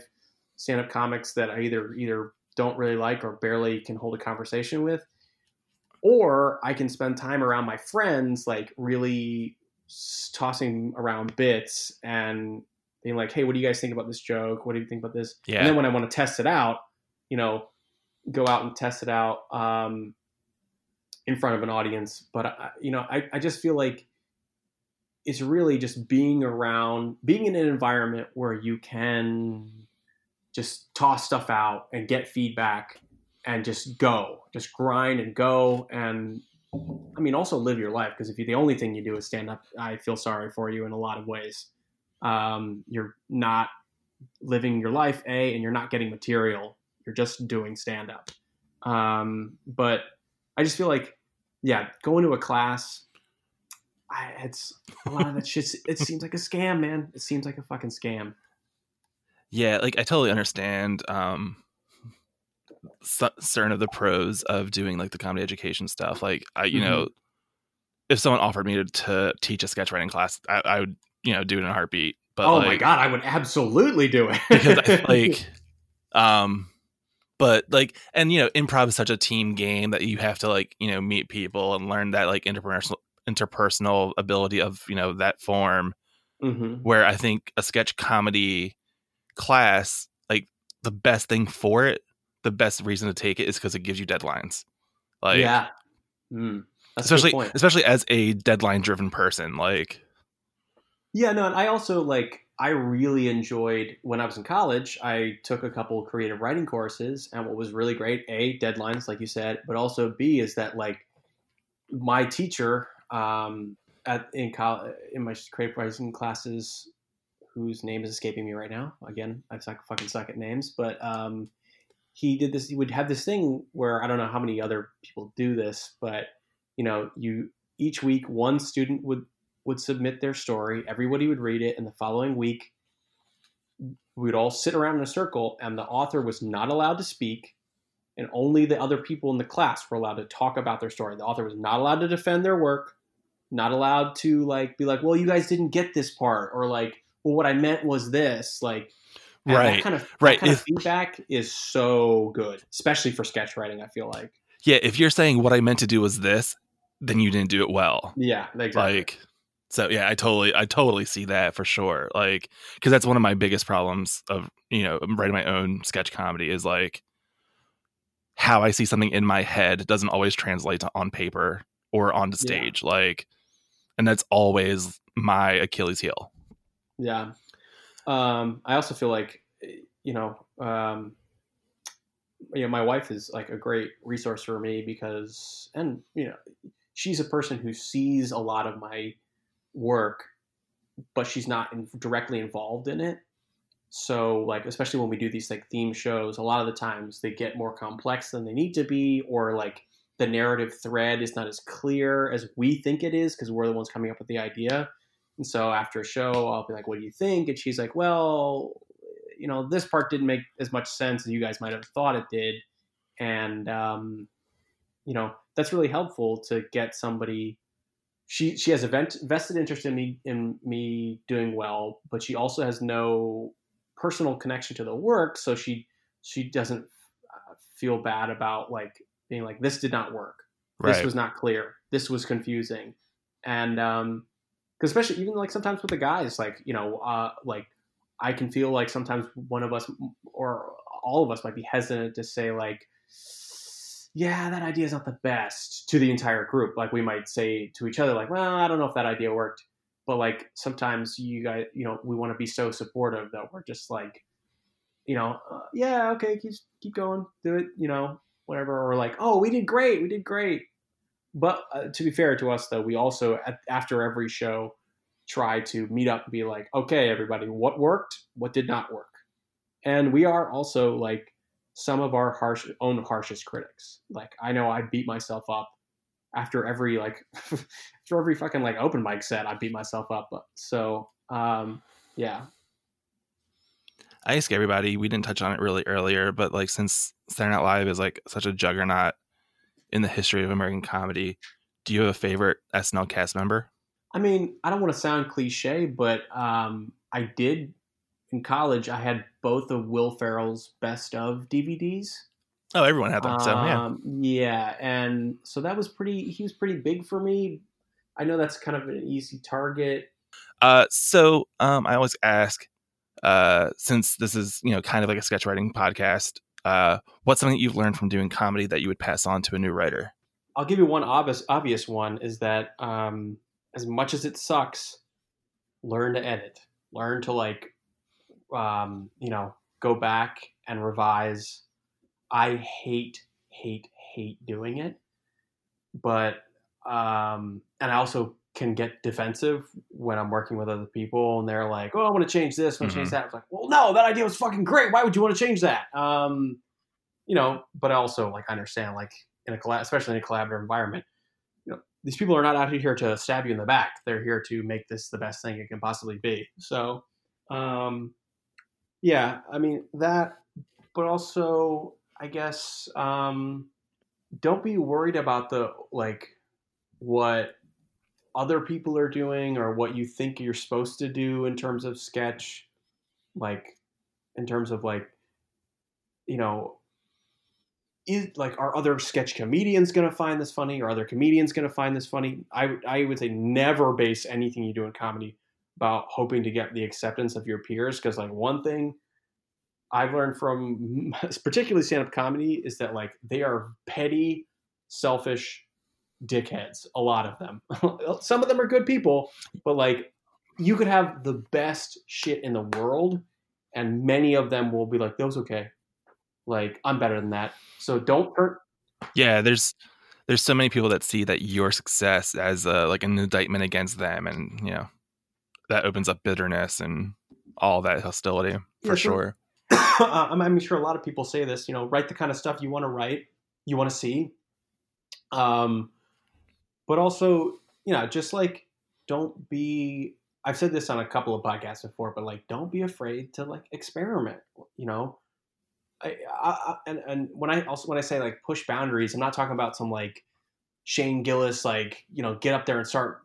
stand-up comics that I either either don't really like or barely can hold a conversation with. Or I can spend time around my friends like really tossing around bits and being like hey what do you guys think about this joke? What do you think about this? Yeah. and then when I want to test it out you know go out and test it out um, in front of an audience. But I, you know I, I just feel like it's really just being around, being in an environment where you can just toss stuff out and get feedback and just go, just grind and go. And I mean, also live your life because if you, the only thing you do is stand up, I feel sorry for you in a lot of ways. Um, you're not living your life, A, and you're not getting material. You're just doing stand up. Um, but I just feel like, yeah, going to a class, I, it's a lot of that shit. It seems like a scam, man. It seems like a fucking scam. Yeah, like I totally understand um certain of the pros of doing like the comedy education stuff. Like I, you mm-hmm. know, if someone offered me to, to, teach a sketch writing class, I, I, would, you know, do it in a heartbeat. But oh like, my god, I would absolutely do it because I, like, um, but like, and you know, improv is such a team game that you have to like, you know, meet people and learn that like interpersonal interpersonal ability of you know that form mm-hmm. where i think a sketch comedy class like the best thing for it the best reason to take it is because it gives you deadlines. Like yeah. Mm, especially especially as a deadline driven person like yeah no and i also like i really enjoyed when i was in college i took a couple creative writing courses and what was really great a deadlines like you said but also b is that like my teacher um, at in college in my creative writing classes, whose name is escaping me right now. Again, I suck fucking suck at names, but um, he did this. He would have this thing where I don't know how many other people do this, but you know, you each week one student would would submit their story. Everybody would read it, and the following week we'd all sit around in a circle, and the author was not allowed to speak and only the other people in the class were allowed to talk about their story. The author was not allowed to defend their work not allowed to like be like, well, you guys didn't get this part, or like, well, what I meant was this, like. right. That kind of right. Kind if, of feedback is so good, especially for sketch writing. I feel like. Yeah, if you're saying what I meant to do was this, then you didn't do it well. Yeah, exactly. Like, so yeah, I totally, I totally see that for sure. Like, because that's one of my biggest problems of you know um, writing my own sketch comedy is like how I see something in my head doesn't always translate to on paper or onto stage. Yeah. Like, and that's always my Achilles heel. Yeah. Um, I also feel like, you know, um, you know, my wife is like a great resource for me because, and you know, she's a person who sees a lot of my work, but she's not in, directly involved in it. So, like, especially when we do these like theme shows, a lot of the times they get more complex than they need to be, or like the narrative thread is not as clear as we think it is because we're the ones coming up with the idea. And so after a show, I'll be like, "What do you think?" And she's like, "Well, you know, this part didn't make as much sense as you guys might have thought it did." And um, you know, that's really helpful to get somebody. She she has a vested interest in me in me doing well, but she also has no personal connection to the work, so she she doesn't uh, feel bad about like being like, this did not work. Right. This was not clear. This was confusing. And, um, cause especially even like sometimes with the guys, like, you know, uh, like I can feel like sometimes one of us or all of us might be hesitant to say like yeah that idea is not the best to the entire group. Like we might say to each other like well i don't know if that idea worked. But like sometimes you guys you know we want to be so supportive that we're just like you know uh, yeah okay keep keep going do it you know whatever. Or like oh we did great we did great but uh, to be fair to us though we also at, after every show try to meet up and be like okay everybody what worked what did not work? And we are also like some of our harsh own harshest critics. Like i know i beat myself up after every like after every fucking like open mic set i beat myself up but so um yeah. I ask everybody, we didn't touch on it really earlier, but like since Saturday Night Live is like such a juggernaut in the history of American comedy, do you have a favorite SNL cast member? I mean, I don't want to sound cliche, but um, I did in college. I had both of Will Ferrell's best of DVDs. Oh, everyone had them. So yeah, Um, yeah, and so that was pretty. He was pretty big for me. I know that's kind of an easy target. Uh, so um, I always ask, uh, since this is you know kind of like a sketch writing podcast, uh, what's something that you've learned from doing comedy that you would pass on to a new writer? I'll give you one obvious obvious one is that um, as much as it sucks, learn to edit. Learn to like, um, you know, go back and revise. I hate, hate, hate doing it, but um, and I also can get defensive when I'm working with other people and they're like, "Oh, I want to change this, I want to change that." It's like, "Well, no, that idea was fucking great. Why would you want to change that?" Um, you know, but also like I understand like in a collab, especially in a collaborative environment, you know, these people are not out here to stab you in the back. They're here to make this the best thing it can possibly be. So, um, yeah, I mean that, but also I guess um, don't be worried about the like what other people are doing or what you think you're supposed to do in terms of sketch, like in terms of like you know is like are other sketch comedians going to find this funny? Or other comedians going to find this funny? I, I would say never base anything you do in comedy about hoping to get the acceptance of your peers because like one thing i've learned from particularly stand-up comedy is that like they are petty selfish dickheads a lot of them. Some of them are good people but like you could have the best shit in the world and many of them will be like that was okay. Like i'm better than that. So don't hurt Yeah, there's there's so many people that see that your success as a, like an indictment against them, and you know that opens up bitterness and all that hostility for Yeah, sure. I'm, I'm sure a lot of people say this you know write the kind of stuff you want to write you want to see. Um but also you know just like don't be i've said this on a couple of podcasts before but like don't be afraid to like experiment you know I, I, I and, and when i also when i say like push boundaries i'm not talking about some like shane gillis like you know get up there and start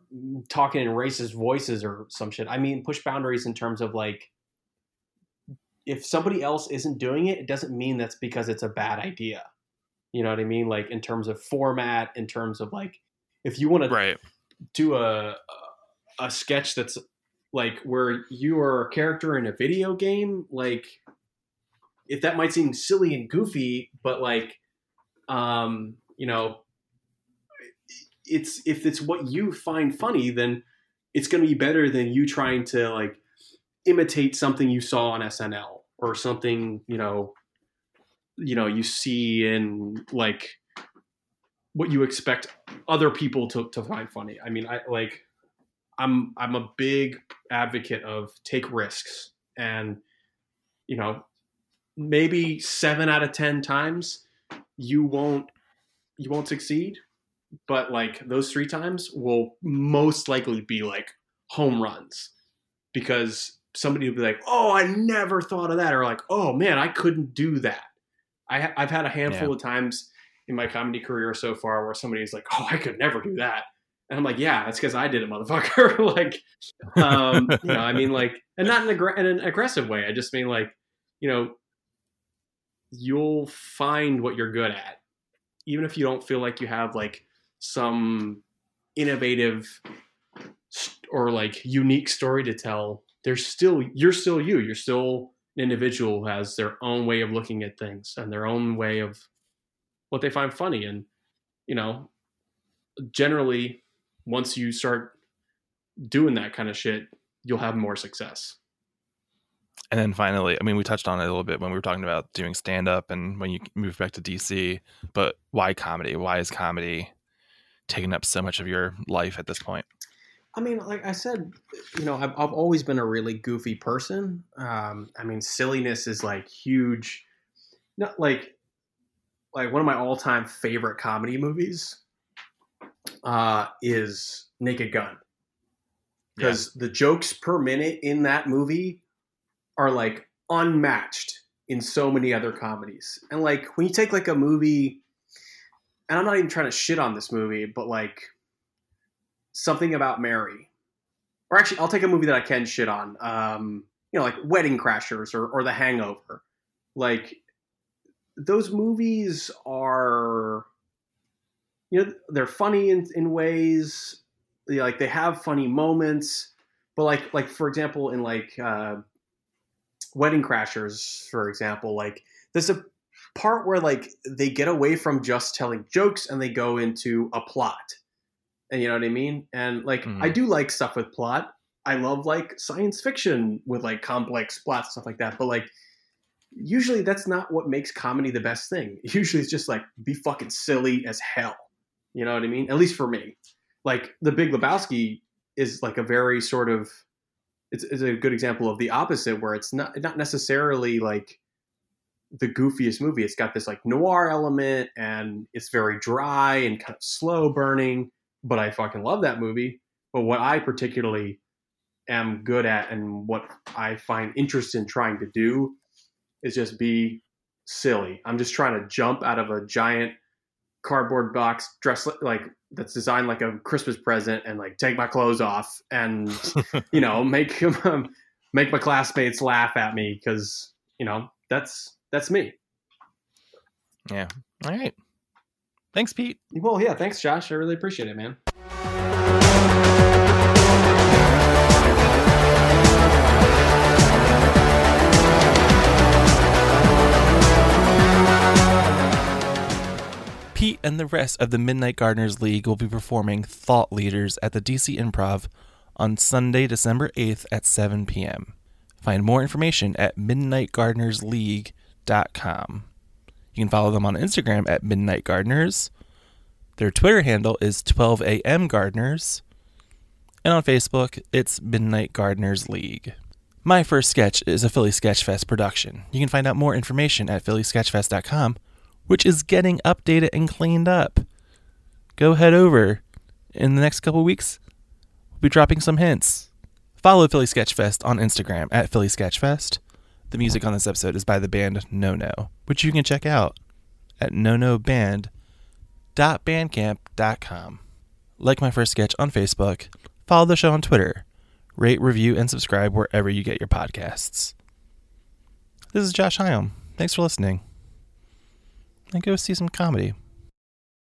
talking in racist voices or some shit i mean push boundaries in terms of like if somebody else isn't doing it, it doesn't mean that's because it's a bad idea. You know what I mean? Like in terms of format, in terms of like if you want to Right. do a a sketch that's like where you are a character in a video game, like if that might seem silly and goofy, but like um, you know, it's if it's what you find funny, then it's going to be better than you trying to like imitate something you saw on SNL or something, you know, you know, you see in like what you expect other people to, to find funny. I mean, I like I'm I'm a big advocate of take risks and you know, maybe 7 out of 10 times you won't you won't succeed, but like those 3 times will most likely be like home runs because somebody will be like, "Oh, I never thought of that," or like, "Oh man, I couldn't do that." I I've had a handful of times in my comedy career so far where somebody's like, "Oh, I could never do that," and I'm like, "Yeah, that's because I did it, motherfucker." like, um, you know, I mean, like, and not in, aggr- in an aggressive way. I just mean like, you know, you'll find what you're good at, even if you don't feel like you have like some innovative or like unique story to tell there's still you're still you you're still an individual who has their own way of looking at things and their own way of what they find funny. And, you know, generally, once you start doing that kind of shit, you'll have more success. And then finally, I mean, we touched on it a little bit when we were talking about doing stand up and when you move back to DC, but why comedy? Why is comedy taking up so much of your life at this point? I mean, like I said, you know, I've, I've always been a really goofy person. Um, I mean, silliness is like huge. Not like, like one of my all-time favorite comedy movies uh, is Naked Gun, because the jokes per minute in that movie are like unmatched in so many other comedies. And like when you take like a movie, and I'm not even trying to shit on this movie, but like something about Mary, or actually, I'll take a movie that I can shit on. Um, you know, like Wedding Crashers or, or The Hangover. Like those movies are, you know, they're funny in, in ways. You know, like they have funny moments, but like like for example, in like uh, Wedding Crashers, for example, like there's a part where like they get away from just telling jokes and they go into a plot and you know what I mean? And like Mhm. I do like stuff with plot. I love like science fiction with like complex plots stuff like that. But like usually that's not what makes comedy the best thing. Usually it's just like be fucking silly as hell. You know what I mean? At least for me. Like The Big Lebowski is like a very sort of it's, it's a good example of the opposite where it's not not necessarily like the goofiest movie. It's got this like noir element and it's very dry and kind of slow burning but I fucking love that movie. But what I particularly am good at and what I find interest in trying to do is just be silly. I'm just trying to jump out of a giant cardboard box dressed li- like that's designed like a Christmas present and like take my clothes off and you know make um, make my classmates laugh at me because you know that's that's me. Yeah. All right. Thanks, Pete. Well, yeah, thanks, Josh. I really appreciate it, man. Pete and the rest of the Midnight Gardeners League will be performing Thought Leaders at the DC Improv on Sunday, December 8th at 7 p.m. Find more information at midnightgardenersleague.com. You can follow them on Instagram at Midnight Gardeners. Their Twitter handle is 12 a.m. Gardeners. And on Facebook, it's Midnight Gardeners League. My First Sketch is a Philly Sketchfest production. You can find out more information at phillysketchfest.com, which is getting updated and cleaned up. Go head over. In the next couple weeks, we'll be dropping some hints. Follow Philly Sketchfest on Instagram at Philly Sketchfest. The music on this episode is by the band No No, which you can check out at no no nonoband.bandcamp.com. Like my first sketch on Facebook, follow the show on Twitter, rate, review, and subscribe wherever you get your podcasts. This is Josh Hyam. Thanks for listening. And go see some comedy.